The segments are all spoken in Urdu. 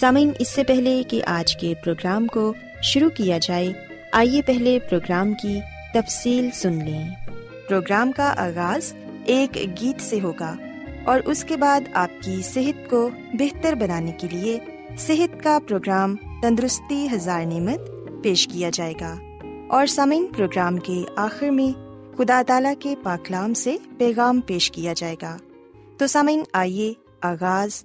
سامعین، اس سے پہلے کہ آج کے پروگرام کو شروع کیا جائے، آئیے پہلے پروگرام کی تفصیل سن لیں۔ پروگرام کا آغاز ایک گیت سے ہوگا اور اس کے بعد آپ کی صحت کو بہتر بنانے کے لیے صحت کا پروگرام تندرستی ہزار نعمت پیش کیا جائے گا۔ اور سامعین، پروگرام کے آخر میں خدا تعالی کے پاکلام سے پیغام پیش کیا جائے گا۔ تو سامعین، آئیے آغاز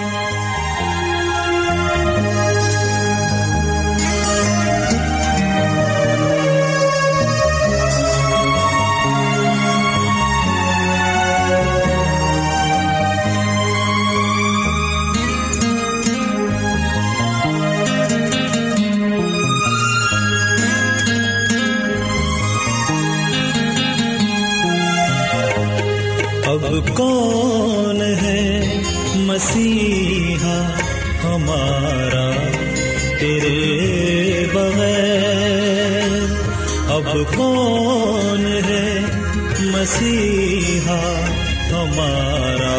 اب کون ہے مسیحا ہمارا تیرے بغیر؟ اب کون ہے مسیحا ہمارا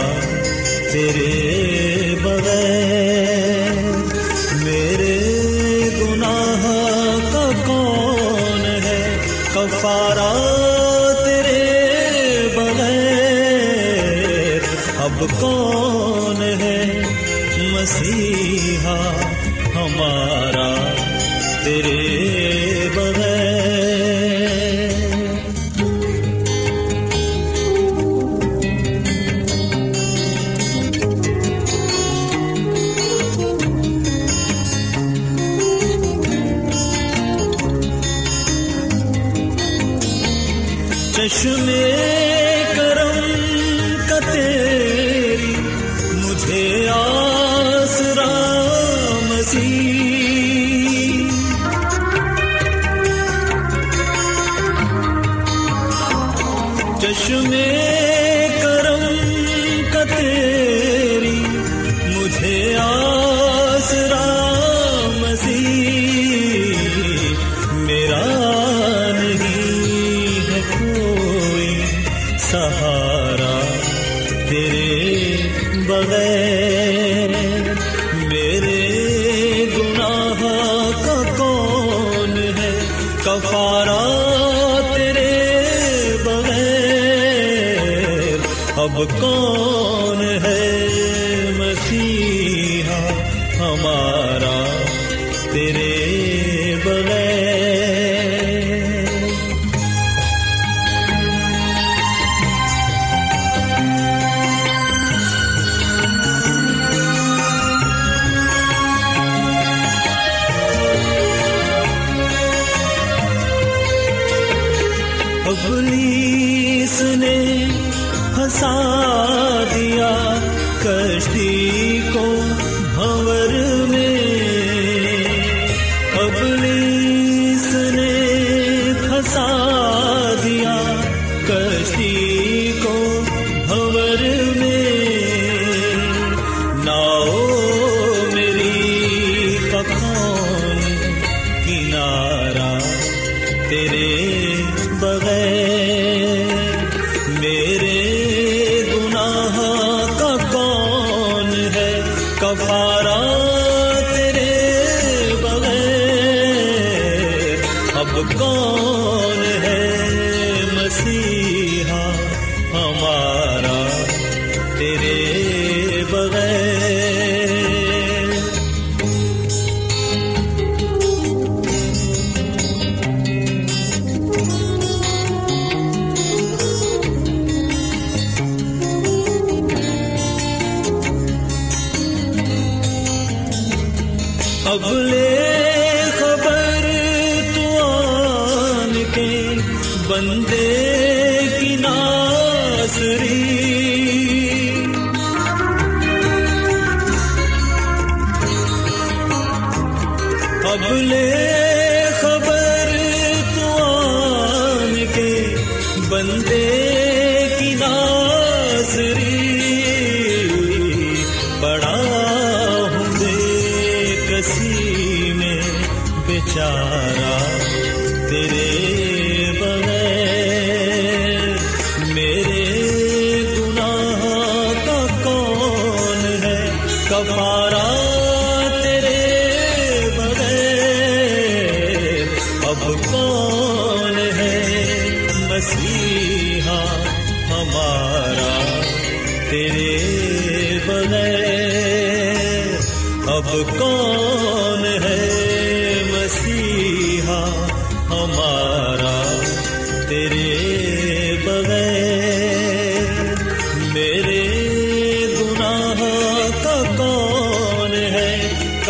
اب کون ہے مسیحا ہمارا تیرے بغیر چشمے اب کون ہے مسیحا ہمارا تیرے اب لے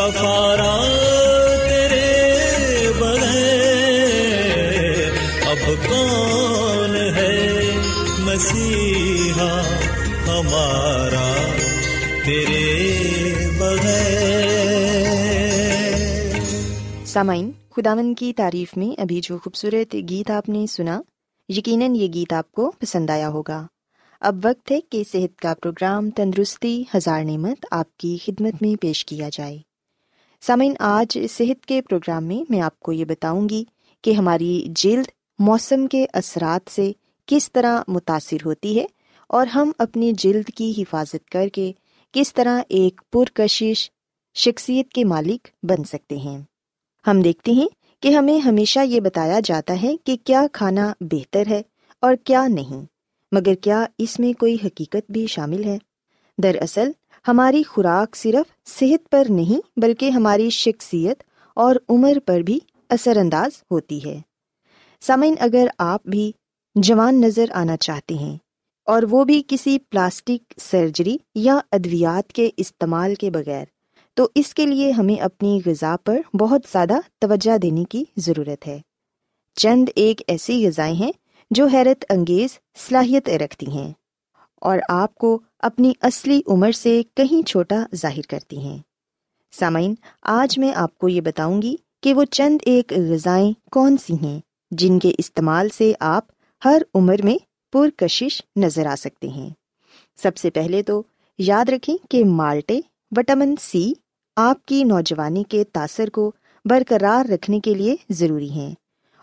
کفارہ تیرے بغیر اب کون ہے مسیحا ہمارا تیرے بغیر سامعین خداون کی تعریف میں ابھی جو خوبصورت گیت آپ نے سنا، یقیناً یہ گیت آپ کو پسند آیا ہوگا۔ اب وقت ہے کہ صحت کا پروگرام تندرستی ہزار نعمت آپ کی خدمت میں پیش کیا جائے۔ سامعین، آج صحت کے پروگرام میں میں آپ کو یہ بتاؤں گی کہ ہماری جلد موسم کے اثرات سے کس طرح متاثر ہوتی ہے اور ہم اپنی جلد کی حفاظت کر کے کس طرح ایک پرکشش شخصیت کے مالک بن سکتے ہیں۔ ہم دیکھتے ہیں کہ ہمیں ہمیشہ یہ بتایا جاتا ہے کہ کیا کھانا بہتر ہے اور کیا نہیں، مگر کیا اس میں کوئی حقیقت بھی شامل ہے؟ دراصل ہماری خوراک صرف صحت پر نہیں بلکہ ہماری شخصیت اور عمر پر بھی اثر انداز ہوتی ہے۔ سامعین، اگر آپ بھی جوان نظر آنا چاہتے ہیں اور وہ بھی کسی پلاسٹک سرجری یا ادویات کے استعمال کے بغیر، تو اس کے لیے ہمیں اپنی غذا پر بہت زیادہ توجہ دینے کی ضرورت ہے۔ چند ایک ایسی غذائیں ہیں جو حیرت انگیز صلاحیت رکھتی ہیں اور آپ کو اپنی اصلی عمر سے کہیں چھوٹا ظاہر کرتی ہیں۔ سامعین، آج میں آپ کو یہ بتاؤں گی کہ وہ چند ایک غذائیں کون سی ہیں جن کے استعمال سے آپ ہر عمر میں پرکشش نظر آ سکتے ہیں۔ سب سے پہلے تو یاد رکھیں کہ مالٹے، وٹامن سی، آپ کی نوجوانی کے تاثر کو برقرار رکھنے کے لیے ضروری ہیں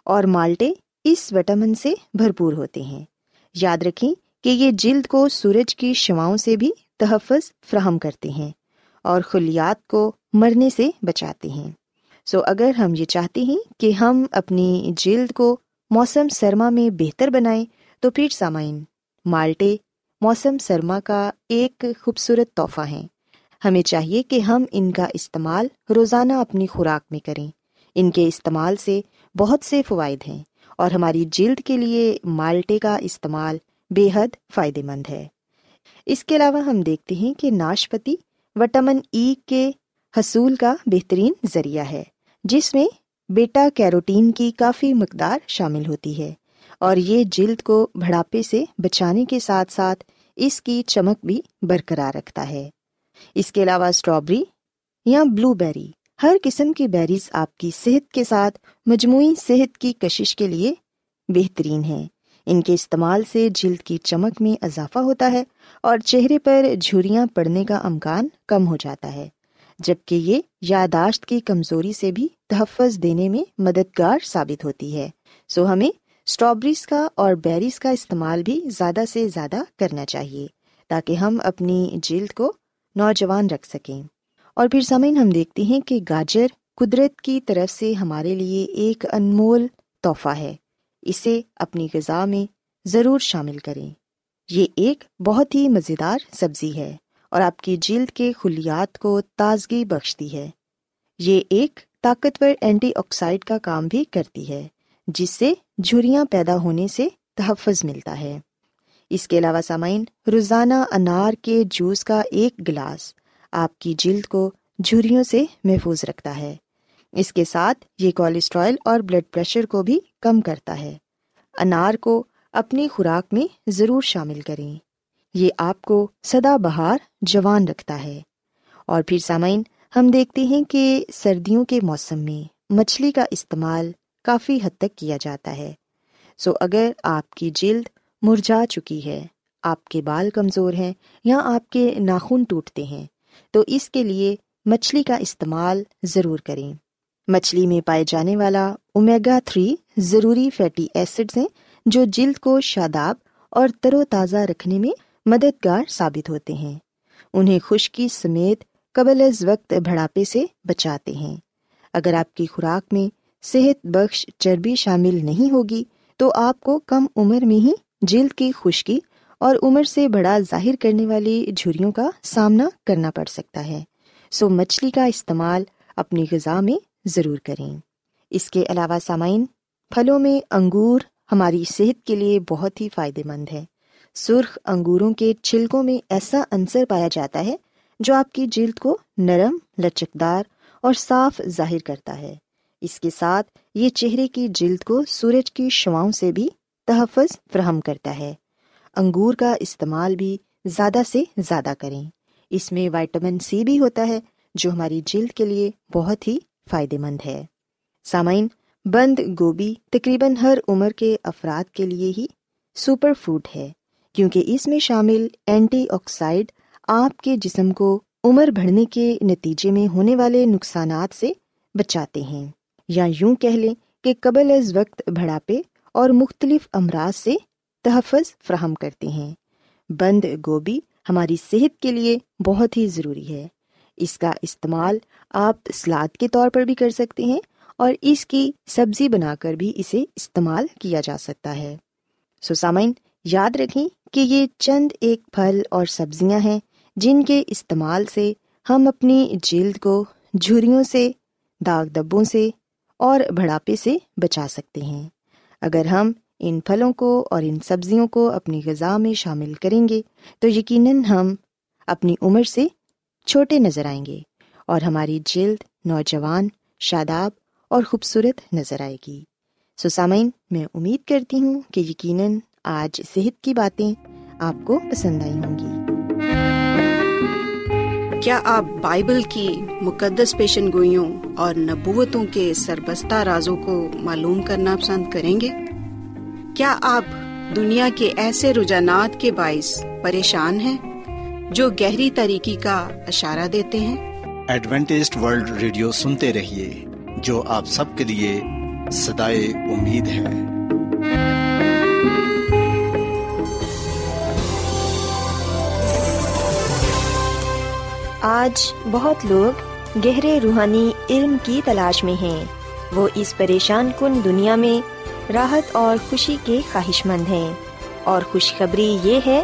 اور مالٹے اس وٹامن سے بھرپور ہوتے ہیں۔ یاد رکھیں کہ یہ جلد کو سورج کی شواؤں سے بھی تحفظ فراہم کرتے ہیں اور خلیات کو مرنے سے بچاتے ہیں۔ سو اگر ہم یہ چاہتے ہیں کہ ہم اپنی جلد کو موسم سرما میں بہتر بنائیں، تو پھر سامعین، مالٹے موسم سرما کا ایک خوبصورت تحفہ ہیں ہمیں چاہیے کہ ہم ان کا استعمال روزانہ اپنی خوراک میں کریں۔ ان کے استعمال سے بہت سے فوائد ہیں اور ہماری جلد کے لیے مالٹے کا استعمال بے حد فائدے مند ہے۔ اس کے علاوہ ہم دیکھتے ہیں کہ ناشپتی وٹامن ای کے حصول کا بہترین ذریعہ ہے، جس میں بیٹا کیروٹین کی کافی مقدار شامل ہوتی ہے اور یہ جلد کو بڑھاپے سے بچانے کے ساتھ ساتھ اس کی چمک بھی برقرار رکھتا ہے۔ اس کے علاوہ اسٹرابری یا بلو بیری، ہر قسم کی بیریز آپ کی صحت کے ساتھ مجموعی صحت کی کشش کے لیے بہترین ہیں۔ ان کے استعمال سے جلد کی چمک میں اضافہ ہوتا ہے اور چہرے پر جھریاں پڑنے کا امکان کم ہو جاتا ہے، جبکہ یہ یاداشت کی کمزوری سے بھی تحفظ دینے میں مددگار ثابت ہوتی ہے۔ سو ہمیں اسٹرابریز کا اور بیریز کا استعمال بھی زیادہ سے زیادہ کرنا چاہیے تاکہ ہم اپنی جلد کو نوجوان رکھ سکیں۔ اور پھر سمعین ہم دیکھتے ہیں کہ گاجر قدرت کی طرف سے ہمارے لیے ایک انمول تحفہ ہے۔ اسے اپنی غذا میں ضرور شامل کریں۔ یہ ایک بہت ہی مزیدار سبزی ہے اور آپ کی جلد کے خلیات کو تازگی بخشتی ہے۔ یہ ایک طاقتور اینٹی آکسائڈ کا کام بھی کرتی ہے، جس سے جھریاں پیدا ہونے سے تحفظ ملتا ہے۔ اس کے علاوہ سامعین، روزانہ انار کے جوس کا ایک گلاس آپ کی جلد کو جھریوں سے محفوظ رکھتا ہے۔ اس کے ساتھ یہ کولیسٹرائل اور بلڈ پریشر کو بھی کم کرتا ہے۔ انار کو اپنی خوراک میں ضرور شامل کریں۔ یہ آپ کو سدا بہار جوان رکھتا ہے۔ اور پھر سامعین، ہم دیکھتے ہیں کہ سردیوں کے موسم میں مچھلی کا استعمال کافی حد تک کیا جاتا ہے۔ سو اگر آپ کی جلد مرجھا چکی ہے، آپ کے بال کمزور ہیں یا آپ کے ناخن ٹوٹتے ہیں، تو اس کے لیے مچھلی کا استعمال ضرور کریں۔ مچھلی میں پائے جانے والا اومیگا تھری ضروری فیٹی ایسڈز ہیں جو جلد کو شاداب اور تر و تازہ رکھنے میں مددگار ثابت ہوتے ہیں۔ انہیں خشکی سمیت قبل از وقت بڑھاپے سے بچاتے ہیں۔ اگر آپ کی خوراک میں صحت بخش چربی شامل نہیں ہوگی تو آپ کو کم عمر میں ہی جلد کی خشکی اور عمر سے بڑا ظاہر کرنے والی جھریوں کا سامنا کرنا پڑ سکتا ہے۔ سو مچھلی کا استعمال اپنی غذا میں ضرور کریں۔ اس کے علاوہ سامعین، پھلوں میں انگور ہماری صحت کے لیے بہت ہی فائدے مند ہے۔ سرخ انگوروں کے چھلکوں میں ایسا عنصر پایا جاتا ہے جو آپ کی جلد کو نرم، لچکدار اور صاف ظاہر کرتا ہے۔ اس کے ساتھ یہ چہرے کی جلد کو سورج کی شواؤں سے بھی تحفظ فراہم کرتا ہے۔ انگور کا استعمال بھی زیادہ سے زیادہ کریں۔ اس میں وائٹامن سی بھی ہوتا ہے جو ہماری جلد کے لیے بہت ہی فائدے مند ہے۔ سامعین، بند گوبھی تقریباً ہر عمر کے افراد کے لیے ہی سپر فوڈ ہے، کیونکہ اس میں شامل اینٹی آکسائڈ آپ کے جسم کو عمر بڑھنے کے نتیجے میں ہونے والے نقصانات سے بچاتے ہیں۔ یا یوں کہہ لیں کہ قبل از وقت بڑھاپے اور مختلف امراض سے تحفظ فراہم کرتے ہیں۔ بند گوبھی ہماری صحت کے لیے بہت ہی ضروری ہے۔ اس کا استعمال آپ سلاد کے طور پر بھی کر سکتے ہیں اور اس کی سبزی بنا کر بھی اسے استعمال کیا جا سکتا ہے۔ سوسامین یاد رکھیں کہ یہ چند ایک پھل اور سبزیاں ہیں جن کے استعمال سے ہم اپنی جلد کو جھریوں سے، داغ دبوں سے اور بڑھاپے سے بچا سکتے ہیں۔ اگر ہم ان پھلوں کو اور ان سبزیوں کو اپنی غذا میں شامل کریں گے تو یقیناً ہم اپنی عمر سے چھوٹے نظر آئیں گے اور ہماری جلد، نوجوان، شاداب اور خوبصورت نظر آئے گی۔ سسامین میں امید کرتی ہوں کہ یقیناً آج صحت کی باتیں آپ کو پسند آئی ہوں گی۔ کیا آپ بائبل کی مقدس پیشن گوئیوں اور نبوتوں کے سربستہ رازوں کو معلوم کرنا پسند کریں گے؟ کیا آپ دنیا کے ایسے رجحانات کے باعث پریشان ہیں؟ جو گہری طریقے کا اشارہ دیتے ہیں۔ ایڈوینٹیسٹ ورلڈ ریڈیو سنتے رہیے جو آپ سب کے لیے صدائے امید ہے۔ آج بہت لوگ گہرے روحانی علم کی تلاش میں ہیں۔ وہ اس پریشان کن دنیا میں راحت اور خوشی کے خواہش مند ہیں۔ اور خوشخبری یہ ہے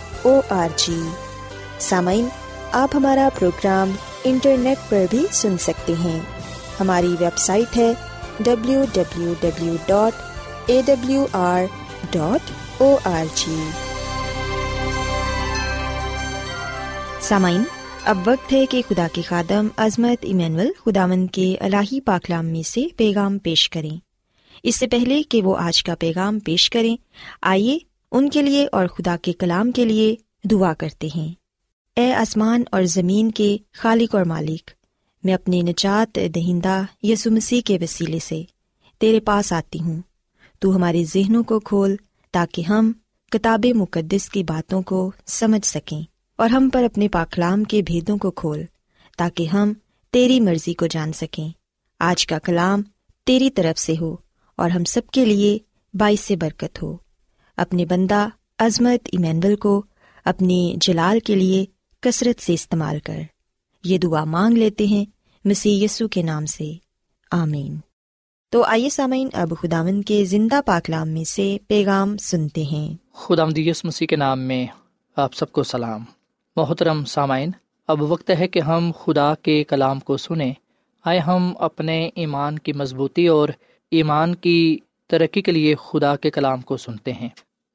O R G سامعین، آپ ہمارا پروگرام انٹرنیٹ پر بھی سن سکتے ہیں۔ ہماری ویب سائٹ ہے W W W dot A W R dot O R G سامعین، اب وقت ہے کہ خدا کے خادم عظمت ایمینول خداون کے الہی پاکلام میں سے پیغام پیش کریں۔ اس سے پہلے کہ وہ آج کا پیغام پیش کریں، آئیے ان کے لیے اور خدا کے کلام کے لیے دعا کرتے ہیں۔ اے آسمان اور زمین کے خالق اور مالک، میں اپنے نجات دہندہ یسو مسیح کے وسیلے سے تیرے پاس آتی ہوں۔ تو ہمارے ذہنوں کو کھول تاکہ ہم کتاب مقدس کی باتوں کو سمجھ سکیں اور ہم پر اپنے پاکلام کے بھیدوں کو کھول تاکہ ہم تیری مرضی کو جان سکیں۔ آج کا کلام تیری طرف سے ہو اور ہم سب کے لیے باعث برکت ہو۔ اپنے بندہ عظمت ایمینول کو اپنی جلال کے لیے کثرت سے استعمال کر۔ یہ دعا مانگ لیتے ہیں مسیح یسو کے نام سے۔ آمین۔ تو آئیے سامعین، اب خداون کے زندہ پاکلام میں سے پیغام سنتے ہیں۔ خدا مدیس مسیح کے نام میں آپ سب کو سلام۔ محترم سامعین، اب وقت ہے کہ ہم خدا کے کلام کو سنیں۔ آئے ہم اپنے ایمان کی مضبوطی اور ایمان کی ترقی کے لیے خدا کے کلام کو سنتے ہیں۔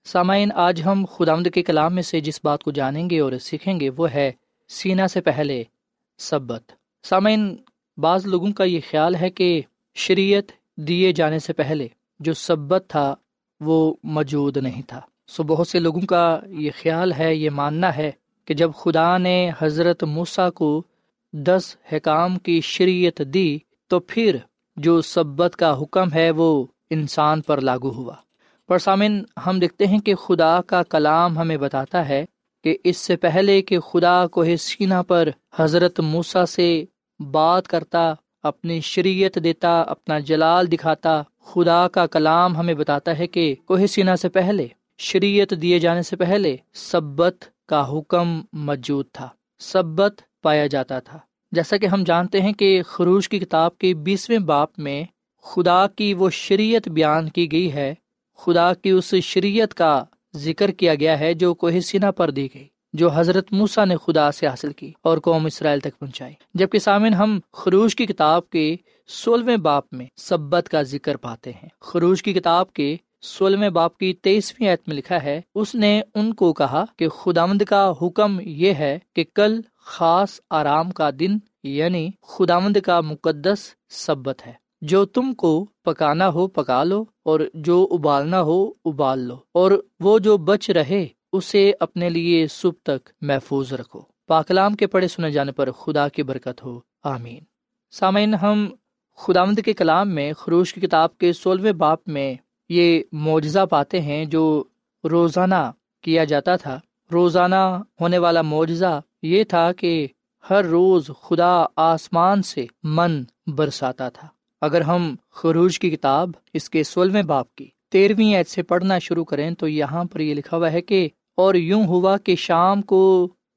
سامعین، آج ہم خدا کے کلام میں سے جس بات کو جانیں گے اور سیکھیں گے، وہ ہے سینا سے پہلے سبت۔ سامعین، بعض لوگوں کا یہ خیال ہے کہ شریعت دیے جانے سے پہلے جو سبت تھا، وہ موجود نہیں تھا۔ سو بہت سے لوگوں کا یہ خیال ہے، یہ ماننا ہے کہ جب خدا نے حضرت موسا کو دس حکام کی شریعت دی، تو پھر جو سبت کا حکم ہے، وہ انسان پر لاگو ہوا۔ پر سامن، ہم دیکھتے ہیں کہ خدا کا کلام ہمیں بتاتا ہے کہ اس سے پہلے کہ خدا کو سینا پر حضرت موسا سے بات کرتا، اپنی شریعت دیتا، اپنا جلال دکھاتا، خدا کا کلام ہمیں بتاتا ہے کہ کوہ سینا سے پہلے، شریعت دیے جانے سے پہلے سبت کا حکم موجود تھا، سبت پایا جاتا تھا۔ جیسا کہ ہم جانتے ہیں کہ خروش کی کتاب کے بیسویں باپ میں خدا کی وہ شریعت بیان کی گئی ہے خدا کی اس شریعت کا ذکر کیا گیا ہے جو کوہ سینا پر دی گئی، جو حضرت موسا نے خدا سے حاصل کی اور قوم اسرائیل تک پہنچائی۔ جبکہ سامن ہم خروش کی کتاب کے سولہویں باپ میں سبت کا ذکر پاتے ہیں۔ خروش کی کتاب کے سولہویں باپ کی تیئیسویں ایت میں لکھا ہے، اس نے ان کو کہا کہ خدامد کا حکم یہ ہے کہ کل خاص آرام کا دن یعنی خدامد کا مقدس سبت ہے۔ جو تم کو پکانا ہو پکا لو اور جو ابالنا ہو ابال لو اور وہ جو بچ رہے اسے اپنے لیے صبح تک محفوظ رکھو۔ پاکلام کے پڑھے سنے جانے پر خدا کی برکت ہو۔ آمین۔ سامعین، ہم خدامد کے کلام میں، خروش کی کتاب کے سولہویں باپ میں یہ معجزہ پاتے ہیں جو روزانہ کیا جاتا تھا۔ روزانہ ہونے والا معجزہ یہ تھا کہ ہر روز خدا آسمان سے من برساتا تھا۔ اگر ہم خروج کی کتاب، اس کے سولہویں باپ کی تیرہویں ایت سے پڑھنا شروع کریں تو یہاں پر یہ لکھا ہوا ہے کہ، اور یوں ہوا کہ شام کو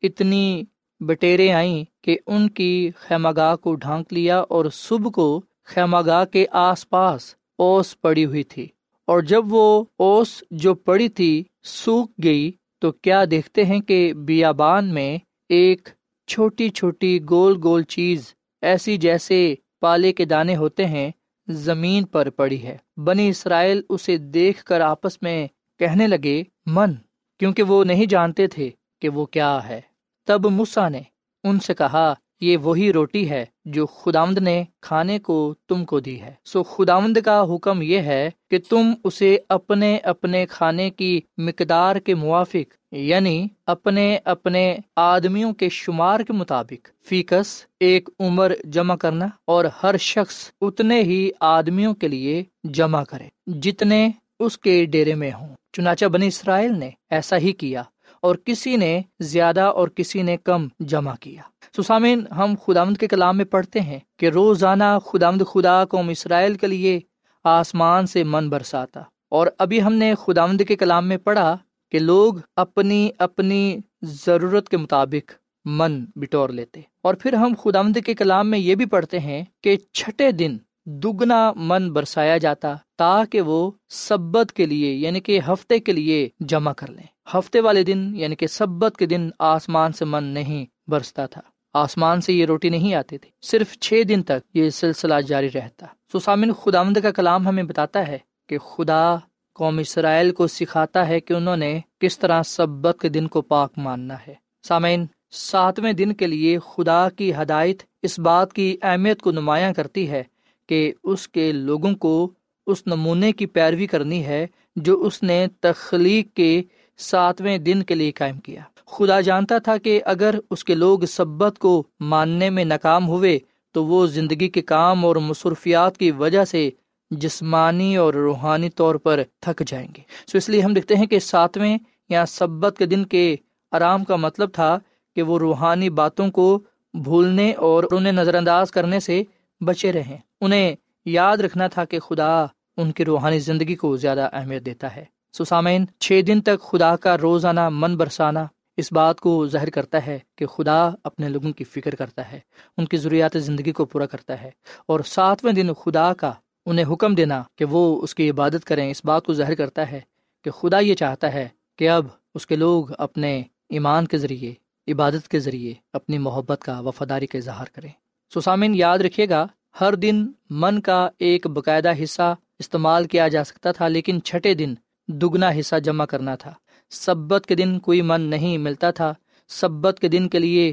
اتنی بٹیرے آئیں کہ ان کی خیمگاہ کو ڈھانک لیا اور صبح کو خیمگاہ کے آس پاس اوس پڑی ہوئی تھی۔ اور جب وہ اوس جو پڑی تھی سوکھ گئی تو کیا دیکھتے ہیں کہ بیابان میں ایک چھوٹی چھوٹی گول گول چیز ایسی جیسے پالے کے دانے ہوتے ہیں، زمین پر پڑی ہے۔ بنی اسرائیل اسے دیکھ کر آپس میں کہنے لگے، من، کیونکہ وہ نہیں جانتے تھے کہ وہ کیا ہے۔ تب مسا نے ان سے کہا یہ وہی روٹی ہے جو خدامد نے کھانے کو تم کو دی ہے۔ سو خدامد کا حکم یہ ہے کہ تم اسے اپنے اپنے کھانے کی مقدار کے موافق یعنی اپنے اپنے آدمیوں کے شمار کے مطابق، فیکس ایک عمر جمع کرنا اور ہر شخص اتنے ہی آدمیوں کے لیے جمع کرے جتنے اس کے ڈیرے میں ہوں۔ چنانچہ بنی اسرائیل نے ایسا ہی کیا اور کسی نے زیادہ اور کسی نے کم جمع کیا۔ سسامین ہم خدامد کے کلام میں پڑھتے ہیں کہ روزانہ خدامد خدا قوم اسرائیل کے لیے آسمان سے من برساتا۔ اور ابھی ہم نے خدامد کے کلام میں پڑھا کہ لوگ اپنی اپنی ضرورت کے مطابق من بٹور لیتے۔ اور پھر ہم خدامد کے کلام میں یہ بھی پڑھتے ہیں کہ چھٹے دن دگنا من برسایا جاتا تاکہ وہ سبت کے لیے یعنی کہ ہفتے کے لیے جمع کر لیں۔ ہفتے والے دن یعنی کہ سبت کے دن آسمان سے من نہیں برستا تھا۔ آسمان سے یہ روٹی نہیں آتی تھی۔ صرف چھ دن تک یہ سلسلہ جاری رہتا۔ سامن خدامد کا کلام ہمیں بتاتا ہے کہ خدا قوم اسرائیل کو سکھاتا ہے کہ انہوں نے کس طرح سبت کے دن کو پاک ماننا ہے۔ سامعین، ساتویں دن کے لیے خدا کی ہدایت اس بات کی اہمیت کو نمایاں کرتی ہے کہ اس کے لوگوں کو اس نمونے کی پیروی کرنی ہے جو اس نے تخلیق کے ساتویں دن کے لیے قائم کیا۔ خدا جانتا تھا کہ اگر اس کے لوگ سبت کو ماننے میں ناکام ہوئے، تو وہ زندگی کے کام اور مصروفیات کی وجہ سے جسمانی اور روحانی طور پر تھک جائیں گے۔ سو اس لیے ہم دیکھتے ہیں کہ ساتویں یا سبت کے دن کے آرام کا مطلب تھا کہ وہ روحانی باتوں کو بھولنے اور انہیں نظر انداز کرنے سے بچے رہیں۔ انہیں یاد رکھنا تھا کہ خدا ان کی روحانی زندگی کو زیادہ اہمیت دیتا ہے۔ سسامین چھ دن تک خدا کا روزانہ من برسانا اس بات کو ظاہر کرتا ہے کہ خدا اپنے لوگوں کی فکر کرتا ہے، ان کی ضروریات زندگی کو پورا کرتا ہے۔ اور ساتویں دن خدا کا انہیں حکم دینا کہ وہ اس کی عبادت کریں، اس بات کو ظاہر کرتا ہے کہ خدا یہ چاہتا ہے کہ اب اس کے لوگ اپنے ایمان کے ذریعے، عبادت کے ذریعے اپنی محبت کا وفاداری کا اظہار کریں۔ سسامن یاد رکھیے گا، ہر دن من کا ایک باقاعدہ حصہ استعمال کیا جا سکتا تھا، لیکن چھٹے دن دگنا حصہ جمع کرنا تھا۔ سبت کے دن کوئی من نہیں ملتا تھا۔ سبت کے دن کے لیے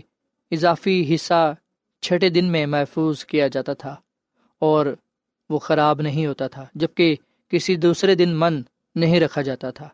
اضافی حصہ چھٹے دن میں محفوظ کیا جاتا تھا اور وہ خراب نہیں ہوتا تھا، جبکہ کسی دوسرے دن من نہیں رکھا جاتا تھا۔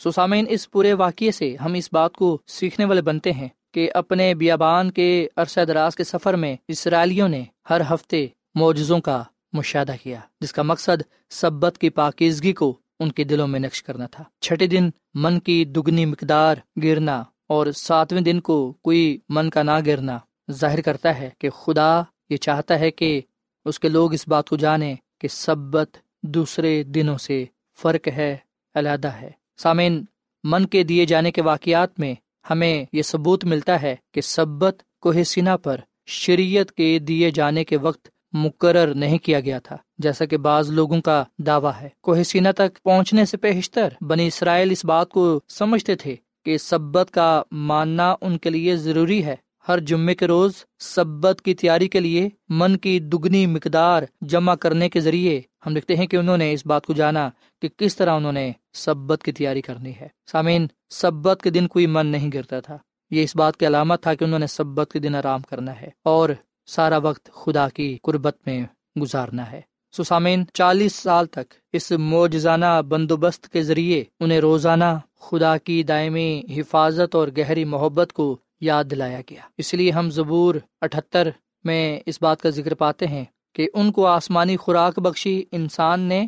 سسامین اس پورے واقعے سے ہم اس بات کو سیکھنے والے بنتے ہیں کہ اپنے بیابان کے عرصہ دراز کے سفر میں اسرائیلیوں نے ہر ہفتے معجزوں کا مشاہدہ کیا، جس کا مقصد سبت کی پاکیزگی کو ان کے دلوں میں نقش کرنا تھا۔ چھٹے دن من کی دگنی مقدار گرنا اور ساتویں دن کو کوئی من کا نہ گرنا ظاہر کرتا ہے کہ خدا یہ چاہتا ہے کہ اس کے لوگ اس بات کو جانیں کہ سبت دوسرے دنوں سے فرق ہے، علیحدہ ہے۔ سامعین، من کے دیے جانے کے واقعات میں ہمیں یہ ثبوت ملتا ہے کہ سبت کو سینا پر شریعت کے دیے جانے کے وقت مقرر نہیں کیا گیا تھا، جیسا کہ بعض لوگوں کا دعویٰ ہے۔ کوہ سینا تک پہنچنے سے پیشتر بنی اسرائیل اس بات کو سمجھتے تھے کہ سبت کا ماننا ان کے لیے ضروری ہے۔ ہر جمعے کے روز سبت کی تیاری کے لیے من کی دگنی مقدار جمع کرنے کے ذریعے ہم دیکھتے ہیں کہ انہوں نے اس بات کو جانا کہ کس طرح انہوں نے سبت کی تیاری کرنی ہے۔ سامعین، سبت کے دن کوئی من نہیں گرتا تھا۔ یہ اس بات کی علامت تھا کہ انہوں نے سبت کے دن آرام کرنا ہے۔ اور سارا وقت خدا کی قربت میں گزارنا ہے۔ سسامین چالیس سال تک اس موجزانہ بندوبست کے ذریعے انہیں روزانہ خدا کی دائمی حفاظت اور گہری محبت کو یاد دلایا گیا۔ اس لیے ہم زبور اٹھتر میں اس بات کا ذکر پاتے ہیں کہ ان کو آسمانی خوراک بخشی انسان نے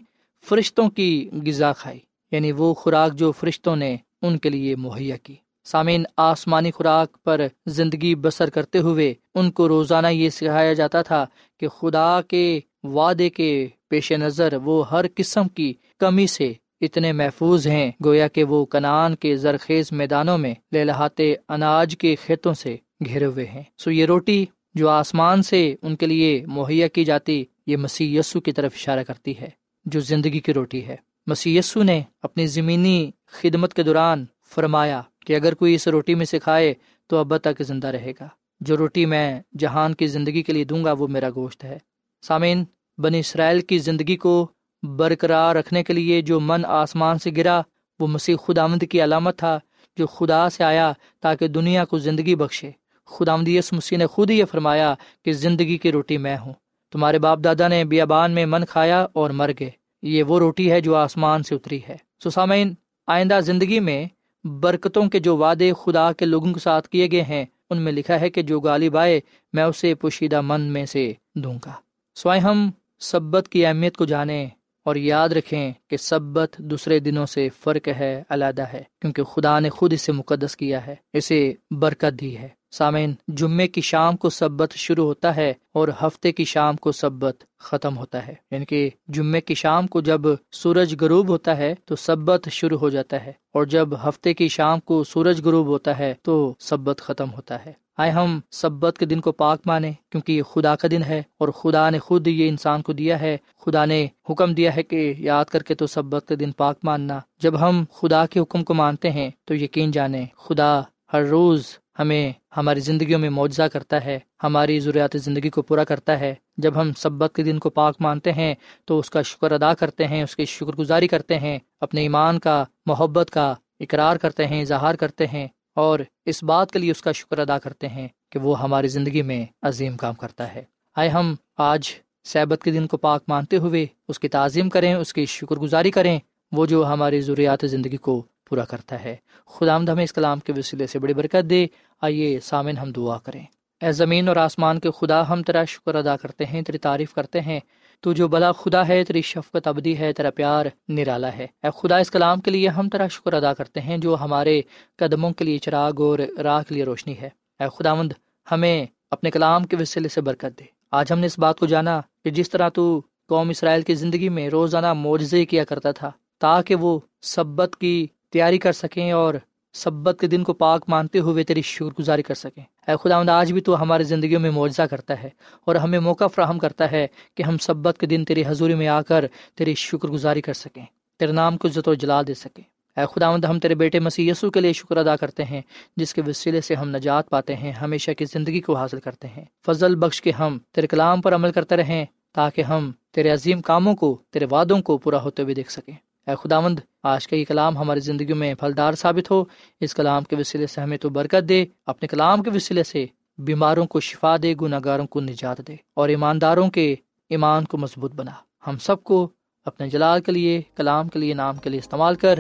فرشتوں کی غذا کھائی یعنی وہ خوراک جو فرشتوں نے ان کے لیے مہیا کی۔ سامعین، آسمانی خوراک پر زندگی بسر کرتے ہوئے ان کو روزانہ یہ سکھایا جاتا تھا کہ خدا کے وعدے کے پیش نظر وہ ہر قسم کی کمی سے اتنے محفوظ ہیں۔ گویا کہ وہ کنان کے زرخیز میدانوں میں لہلاتے اناج کے کھیتوں سے گھرے ہوئے ہیں۔ سو یہ روٹی جو آسمان سے ان کے لیے مہیا کی جاتی، یہ مسی یسو کی طرف اشارہ کرتی ہے، جو زندگی کی روٹی ہے۔ مسی یسو نے اپنی زمینی خدمت کے دوران فرمایا کہ اگر کوئی اس روٹی میں سے کھائے تو اب تک زندہ رہے گا۔ جو روٹی میں جہان کی زندگی کے لیے دوں گا وہ میرا گوشت ہے۔ سامعین، بنی اسرائیل کی زندگی کو برقرار رکھنے کے لیے جو من آسمان سے گرا، وہ مسیح خدا آمد کی علامت تھا جو خدا سے آیا تاکہ دنیا کو زندگی بخشے۔ خدا یس مسیح نے خود یہ فرمایا کہ زندگی کی روٹی میں ہوں۔ تمہارے باپ دادا نے بیابان میں من کھایا اور مر گئے۔ یہ وہ روٹی ہے جو آسمان سے اتری ہے۔ سسامین آئندہ زندگی میں برکتوں کے جو وعدے خدا کے لوگوں کے ساتھ کیے گئے ہیں، ان میں لکھا ہے کہ جو غالب آئے، میں اسے پوشیدہ من میں سے دوں گا۔ سوائے ہم، سبت کی اہمیت کو جانیں اور یاد رکھیں کہ سبت دوسرے دنوں سے فرق ہے، علیحدہ ہے، کیونکہ خدا نے خود اسے مقدس کیا ہے، اسے برکت دی ہے۔ سامعین، جمعے کی شام کو سبت شروع ہوتا ہے اور ہفتے کی شام کو سبت ختم ہوتا ہے۔ یعنی کہ جمعے کی شام کو جب سورج غروب ہوتا ہے تو سبت شروع ہو جاتا ہے، اور جب ہفتے کی شام کو سورج غروب ہوتا ہے تو سبت ختم ہوتا ہے۔ آئے ہم سبت کے دن کو پاک مانے کیونکہ یہ خدا کا دن ہے اور خدا نے خود یہ انسان کو دیا ہے۔ خدا نے حکم دیا ہے کہ یاد کر کے تو سبت کے دن پاک ماننا۔ جب ہم خدا کے حکم کو مانتے ہیں تو یقین جانے خدا ہر روز ہمیں ہماری زندگیوں میں معاوضہ کرتا ہے، ہماری ضروریات زندگی کو پورا کرتا ہے۔ جب ہم سبت کے دن کو پاک مانتے ہیں، تو اس کا شکر ادا کرتے ہیں، اس کی شکر گزاری کرتے ہیں، اپنے ایمان کا، محبت کا اقرار کرتے ہیں، اظہار کرتے ہیں، اور اس بات کے لیے اس کا شکر ادا کرتے ہیں کہ وہ ہماری زندگی میں عظیم کام کرتا ہے۔ آئے ہم آج صحبت کے دن کو پاک مانتے ہوئے اس کی تعظیم کریں، اس کی شکر گزاری کریں، وہ جو ہماری ضروریات زندگی کو پورا کرتا ہے۔ خدا آمد ہمیں اس کلام کے وسیلے سے بڑی برکت دے۔ آئیے سامن ہم دعا کریں۔ اے زمین اور آسمان کے خدا، ہم تیرا شکر ادا کرتے ہیں، تیری تعریف کرتے ہیں۔ تو جو بلا خدا ہے، تیری شفقت ابدی ہے، تیرا پیار نرالا ہے۔ اے خدا، اس کلام کے لیے ہم تیرا شکر ادا کرتے ہیں جو ہمارے قدموں کے لیے چراغ اور راہ کے لیے روشنی ہے۔ اے خدا مند ہمیں اپنے کلام کے وسیلے سے برکت دے۔ آج ہم نے اس بات کو جانا کہ جس طرح تو قوم اسرائیل کی زندگی میں روزانہ معجزے کیا کرتا تھا، تاکہ وہ سبت کی تیاری کر سکیں اور سبت کے دن کو پاک مانتے ہوئے تیری شکر گزاری کر سکیں۔ اے خدا آمد آج بھی تو ہماری زندگیوں میں معاوضہ کرتا ہے اور ہمیں موقع فراہم کرتا ہے کہ ہم سبت کے دن تیری حضوری میں آ کر تیری شکر گزاری کر سکیں، تیرے نام کو عزت و جلا دے سکیں۔ اے خدا ہم تیرے بیٹے مسیح یسو کے لیے شکر ادا کرتے ہیں، جس کے وسیلے سے ہم نجات پاتے ہیں، ہمیشہ کی زندگی کو حاصل کرتے ہیں۔ فضل بخش کے ہم تیرے کلام پر عمل کرتے رہیں تاکہ ہم تیرے عظیم کاموں کو، تیرے وعدوں کو پورا ہوتے ہوئے دیکھ سکیں۔ اے خداوند، آج کا یہ کلام ہماری زندگی میں پھلدار ثابت ہو۔ اس کلام کے وسیلے سے ہمیں تو برکت دے، اپنے کلام کے وسیلے سے بیماروں کو شفا دے گناہ گاروں کو نجات دے اور ایمانداروں کے ایمان کو مضبوط بنا۔ ہم سب کو اپنے جلال کے لیے، کلام کے لیے، نام کے لیے استعمال کر،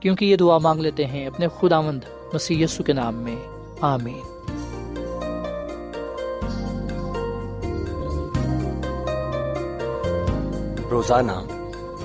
کیونکہ یہ دعا مانگ لیتے ہیں اپنے خدا مند مسی کے نام میں۔ آمین۔ روزانہ